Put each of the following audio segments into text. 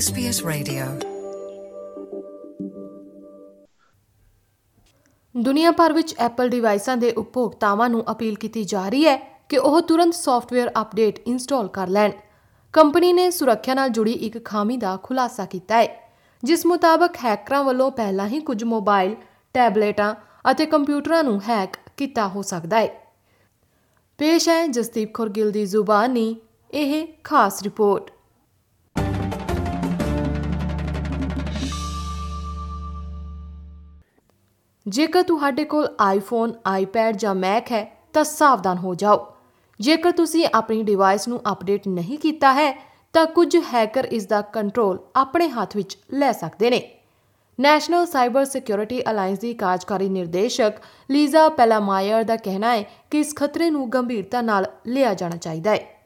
SBS Radio. ਦੁਨੀਆ ਭਰ ਵਿੱਚ ਐਪਲ ਡਿਵਾਈਸਾਂ ਦੇ ਉਪਭੋਗਤਾਵਾਂ ਨੂੰ ਅਪੀਲ ਕੀਤੀ ਜਾ ਰਹੀ ਹੈ ਕਿ ਉਹ ਤੁਰੰਤ ਸੌਫਟਵੇਅਰ ਅਪਡੇਟ ਇੰਸਟਾਲ ਕਰ ਲੈਣ। ਕੰਪਨੀ ਨੇ ਸੁਰੱਖਿਆ ਨਾਲ ਜੁੜੀ ਇੱਕ ਖਾਮੀ ਦਾ ਖੁਲਾਸਾ ਕੀਤਾ ਹੈ, ਜਿਸ ਮੁਤਾਬਕ ਹੈਕਰਾਂ ਵੱਲੋਂ ਪਹਿਲਾਂ ਹੀ ਕੁਝ ਮੋਬਾਈਲ, ਟੈਬਲੇਟਾਂ ਅਤੇ ਕੰਪਿਊਟਰਾਂ ਨੂੰ ਹੈਕ ਕੀਤਾ ਹੋ ਸਕਦਾ ਹੈ। ਪੇਸ਼ ਹੈ ਜਸਦੀਪ ਕੌਰ ਗਿੱਲ ਦੀ ਜ਼ੁਬਾਨੀ, ਇਹ ਖਾਸ ਰਿਪੋਰਟ। ਜੇਕਰ ਤੁਹਾਡੇ ਕੋਲ ਆਈਫੋਨ, ਆਈਪੈਡ ਜਾਂ ਮੈਕ ਹੈ ਤਾਂ ਸਾਵਧਾਨ ਹੋ ਜਾਓ। ਜੇਕਰ ਤੁਸੀਂ ਆਪਣੀ ਡਿਵਾਈਸ ਨੂੰ ਅਪਡੇਟ ਨਹੀਂ ਕੀਤਾ ਹੈ ਤਾਂ ਕੁਝ ਹੈਕਰ ਇਸ ਦਾ ਕੰਟਰੋਲ ਆਪਣੇ ਹੱਥ ਵਿੱਚ ਲੈ ਸਕਦੇ ਨੇ। ਨੈਸ਼ਨਲ ਸਾਈਬਰ ਸਿਕਿਉਰਿਟੀ ਅਲਾਈਅੰਸ ਦੀ ਕਾਰਜਕਾਰੀ ਨਿਰਦੇਸ਼ਕ ਲੀਜ਼ਾ ਪੈਲਾਮਾਇਰ ਦਾ ਕਹਿਣਾ ਹੈ ਕਿ ਇਸ ਖਤਰੇ ਨੂੰ ਗੰਭੀਰਤਾ ਨਾਲ ਲਿਆ ਜਾਣਾ ਚਾਹੀਦਾ ਹੈ।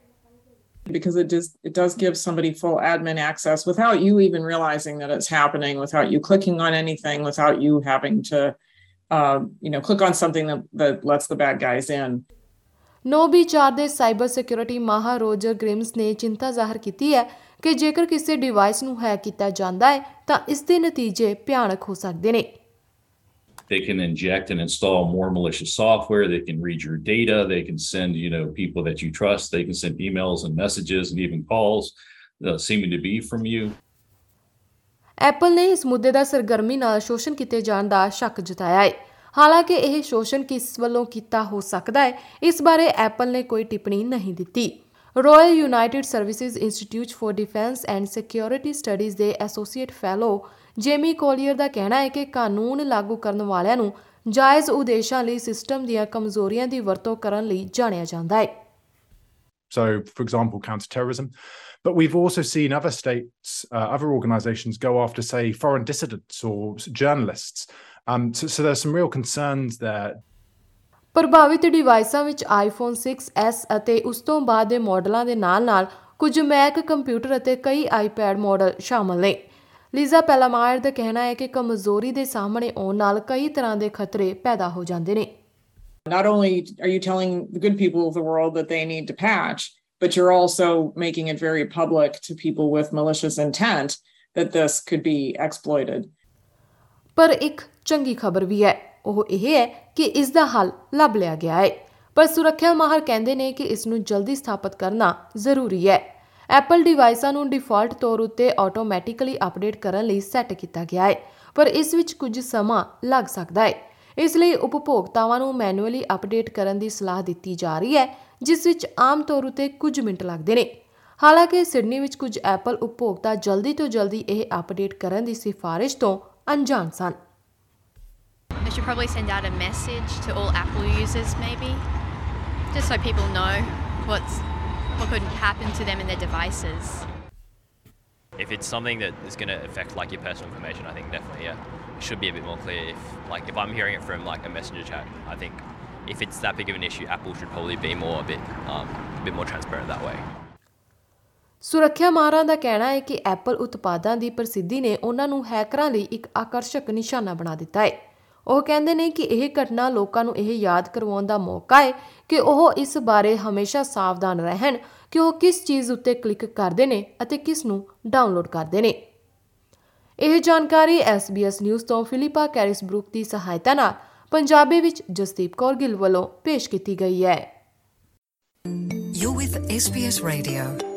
Because it just it does give somebody full admin access without you even realizing that it's happening without you clicking on anything without you having to uh, you know click on something that, that lets the bad guys in ਨੋਬੀ4 ਦੇ cyber security ਮਾਹਰ Roger Grimes ਨੇ ਚਿੰਤਾ ਜ਼ਾਹਰ ਕੀਤੀ ਹੈ ਕਿ ਜੇਕਰ ਕਿਸੇ ਡਿਵਾਈਸ ਨੂੰ ਹੈਕ ਕੀਤਾ ਜਾਂਦਾ ਹੈ ਤਾਂ ਇਸ ਦੇ ਨਤੀਜੇ ਭਿਆਨਕ ਹੋ ਸਕਦੇ ਨੇ they can inject and install more malicious software they can read your data they can send you know people that you trust they can send emails and messages and even calls uh, seeming to be from you Apple ਨੇ ਇਸ ਮੁੱਦੇ ਦਾ ਸਰਗਰਮੀ ਨਾਲ ਸ਼ੋਸ਼ਣ ਕੀਤੇ ਜਾਣ ਦਾ ਸ਼ੱਕ ਜਤਾਇਆ ਹੈ ਹਾਲਾਂਕਿ ਇਹ ਸ਼ੋਸ਼ਣ ਕਿਸ ਵੱਲੋਂ ਕੀਤਾ ਹੋ ਸਕਦਾ ਹੈ ਇਸ ਬਾਰੇ ਐਪਲ ਨੇ ਕੋਈ ਟਿੱਪਣੀ ਨਹੀਂ ਦਿੱਤੀ Royal United Services Institute for Defence and Security Studies ਦੇ ਐਸੋਸੀਏਟ ਫੈਲੋ ਜੇਮੀ ਕੋਲੀਅਰ ਦਾ ਕਹਿਣਾ ਹੈ ਕਿ ਕਾਨੂੰਨ ਲਾਗੂ ਕਰਨ ਵਾਲਿਆਂ ਨੂੰ ਜਾਇਜ਼ ਉਦੇਸ਼ਾਂ ਲਈ ਸਿਸਟਮ ਦੀਆਂ ਕਮਜ਼ੋਰੀਆਂ ਦੀ ਵਰਤੋਂ ਕਰਨ ਲਈ ਜਾਣਿਆ ਜਾਂਦਾ ਹੈ So, for example, counterterrorism. But we've also seen other states, uh, other organizations go after, say, foreign dissidents or journalists. Um, so, so there's some real concerns there. ਪ੍ਰਭਾਵਿਤ ਡਿਵਾਈਸਾਂ ਵਿੱਚ ਆਈਫੋਨ 6s ਅਤੇ ਉਸ ਤੋਂ ਬਾਅਦ ਦੇ ਮਾਡਲਾਂ ਦੇ ਨਾਲ-ਨਾਲ ਕੁਝ ਮੈਕ ਕੰਪਿਊਟਰ ਅਤੇ ਕਈ ਆਈਪੈਡ ਮਾਡਲ ਸ਼ਾਮਲ ਨੇ ਲੀਜ਼ਾ ਪੈਲਾਮਾਇਰ ਦਾ ਕਹਿਣਾ ਹੈ ਕਿ ਕਮਜ਼ੋਰੀ ਦੇ ਸਾਹਮਣੇ ਆਉਣ ਨਾਲ ਕਈ ਤਰ੍ਹਾਂ ਦੇ ਖਤਰੇ ਪੈਦਾ ਹੋ ਜਾਂਦੇ ਨੇ not only are you telling the good people of the world that they need to patch but you're also making it very public to people with malicious intent that this could be exploited ਪਰ ਇੱਕ ਚੰਗੀ ਖਬਰ ਵੀ ਹੈ। ਉਹ ਇਹ ਹੈ ਕਿ ਇਸ ਦਾ ਹੱਲ ਲੱਭ ਲਿਆ ਗਿਆ ਹੈ। ਪਰ ਸੁਰੱਖਿਆ ਮਾਹਰ ਕਹਿੰਦੇ ਨੇ ਕਿ ਇਸ ਨੂੰ ਜਲਦੀ ਸਥਾਪਿਤ ਕਰਨਾ ਜ਼ਰੂਰੀ ਹੈ। ਐਪਲ ਡਿਵਾਈਸਾਂ ਨੂੰ ਡਿਫਾਲਟ ਤੌਰ ਉੱਤੇ ਆਟੋਮੈਟਿਕਲੀ ਅਪਡੇਟ ਕਰਨ ਲਈ ਸੈੱਟ ਕੀਤਾ ਗਿਆ ਹੈ, ਪਰ ਇਸ ਵਿੱਚ ਕੁਝ ਸਮਾਂ ਲੱਗ ਸਕਦਾ ਹੈ। ਇਸ ਲਈ ਉਪਭੋਗਤਾਵਾਂ ਨੂੰ ਮੈਨੂਅਲੀ ਅਪਡੇਟ ਕਰਨ ਦੀ ਸਲਾਹ ਦਿੱਤੀ ਜਾ ਰਹੀ ਹੈ, ਜਿਸ ਵਿੱਚ ਆਮ ਤੌਰ ਉੱਤੇ ਕੁਝ ਮਿੰਟ ਲੱਗਦੇ ਨੇ। ਹਾਲਾਂਕਿ ਸਿਡਨੀ ਵਿੱਚ ਕੁਝ ਐਪਲ ਉਪਭੋਗਤਾ ਜਲਦੀ ਤੋਂ ਜਲਦੀ ਇਹ ਅਪਡੇਟ ਕਰਨ ਦੀ ਸਿਫਾਰਿਸ਼ ਤੋਂ and Johnson. I should probably send out a message to all Apple users, maybe, just so people know what's what could happen to them and their devices. If it's something that is going to affect like your personal information, I think definitely yeah, it should be a bit more clear. If like if I'm hearing it from like a messenger chat, I think if it's that big of an issue, Apple should probably be more a bit um, a bit more transparent that way. ਸੁਰੱਖਿਆ ਮਾਹਰਾਂ ਦਾ ਕਹਿਣਾ ਹੈ ਕਿ Apple ਉਤਪਾਦਾਂ ਦੀ ਪ੍ਰਸਿੱਧੀ ਨੇ ਉਹਨਾਂ ਨੂੰ ਹੈਕਰਾਂ ਲਈ ਇੱਕ ਆਕਰਸ਼ਕ ਨਿਸ਼ਾਨਾ ਬਣਾ ਦਿੱਤਾ ਹੈ। ਉਹ ਕਹਿੰਦੇ ਨੇ ਕਿ ਇਹ ਘਟਨਾ ਲੋਕਾਂ ਨੂੰ ਇਹ ਯਾਦ ਕਰਵਾਉਣ ਦਾ ਮੌਕਾ ਹੈ ਕਿ ਉਹ ਇਸ ਬਾਰੇ ਹਮੇਸ਼ਾ ਸਾਵਧਾਨ ਰਹਿਣ ਕਿ ਉਹ ਕਿਸ ਚੀਜ਼ ਉੱਤੇ ਕਲਿੱਕ ਕਰਦੇ ਨੇ ਅਤੇ ਕਿਸ ਨੂੰ ਡਾਊਨਲੋਡ ਕਰਦੇ ਨੇ। ਇਹ ਜਾਣਕਾਰੀ SBS ਨਿਊਜ਼ ਤੋਂ ਫਿਲਿਪਾ ਕੈਰਿਸਬਰੂਕ ਦੀ ਸਹਾਇਤਾ ਨਾਲ ਪੰਜਾਬੀ ਵਿੱਚ ਜਸਦੀਪ ਕੌਰ ਗਿੱਲ ਵੱਲੋਂ ਪੇਸ਼ ਕੀਤੀ ਗਈ ਹੈ। You're with SBS Radio.